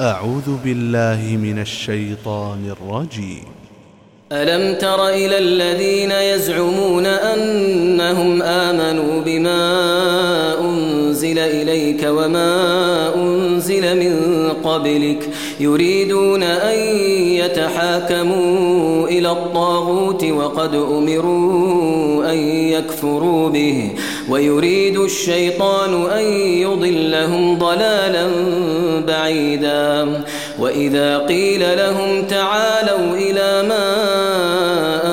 أعوذ بالله من الشيطان الرجيم. ألم تر إلى الذين يزعمون أنهم آمنوا بما إليك وما أنزل من قبلك. يريدون أن يتحاكموا إلى الطاغوت وقد أمروا أن يكفروا به. ويريد الشيطان أن يضلهم ضلالا بعيدا. وإذا قيل لهم تعالوا إلى ما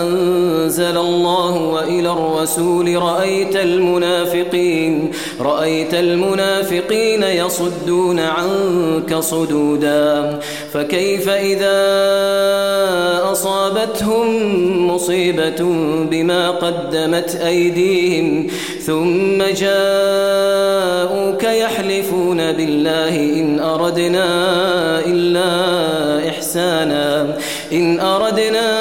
أنزل الله الرسول رأيت المنافقين رأيت المنافقين يصدون عنك صدودا فكيف إذا أصابتهم مصيبة بما قدمت أيديهم ثم جاءوك يحلفون بالله إن أردنا إلا إحسانا إن أردنا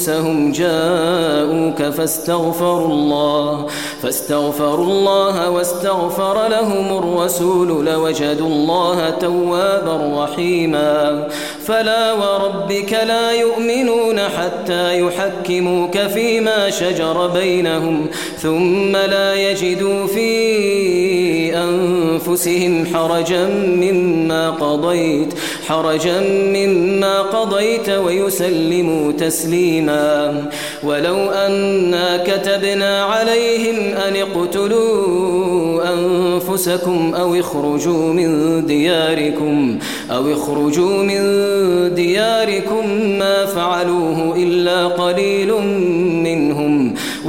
أنفسهم جاءوك فاستغفروا الله فاستغفروا الله واستغفر لهم الرسول لوجدوا الله توابا رحيما. فلا وربك لا يؤمنون حتى يحكموك فيما شجر بينهم ثم لا يجدوا في أنفسهم حرجا مما قضيت حرجا مما قضيت ويسلموا تسليما. ولو أنا كتبنا عليهم أن اقتلوا أنفسكم أو اخرجوا من دياركم أو اخرجوا من دياركم ما فعلوه إلا قليل منهم.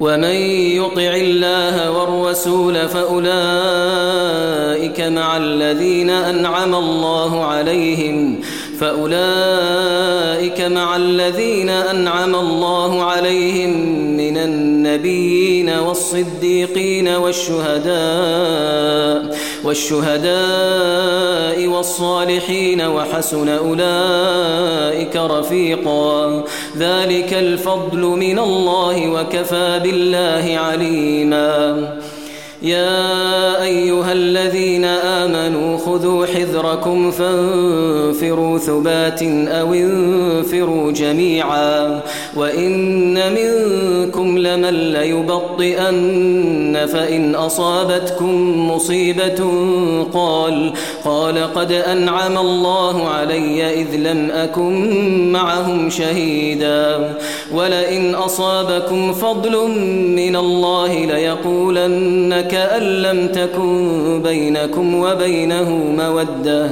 ومن يطع الله والرسول فأولئك مع الذين أنعم الله عليهم فأولئك مع الذين أنعم الله عليهم من النبيين والصديقين والشهداء والشهداء والصالحين وحسن أولئك رفيقا. ذلك الفضل من الله وكفى بالله عليما. يا أيها الذين آمنوا خذوا حذركم فانفروا ثبات أو انفروا جميعا وإن منكم لمن ليبطئن فإن أصابتكم مصيبة قال قال قد أنعم الله علي إذ لم أكن معهم شهيدا. ولئن أصابكم فضل من الله ليقولن كأن لم تكن بينكم وبينه مودة.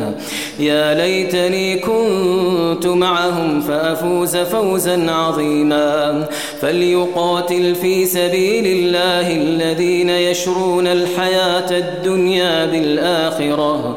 يا ليتني كنت معهم فأفوز فوزا عظيما. فليقاتل في سبيل الله الذين يشرون الحياة الدنيا بالآخرة.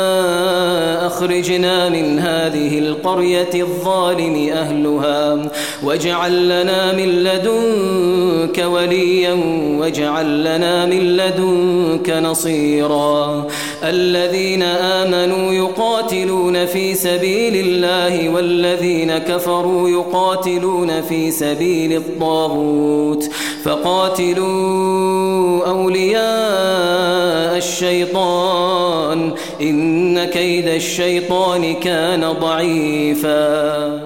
أخرجنا من هذه القرية الظالم أهلها واجعل لنا من لدنك وليا واجعل لنا من لدنك نصيرا الذين آمنوا يقاتلون في سبيل الله والذين كفروا يقاتلون في سبيل الطاغوت فقاتلوا أولياء الشيطان إن كيد الشيطان كان ضعيفاً.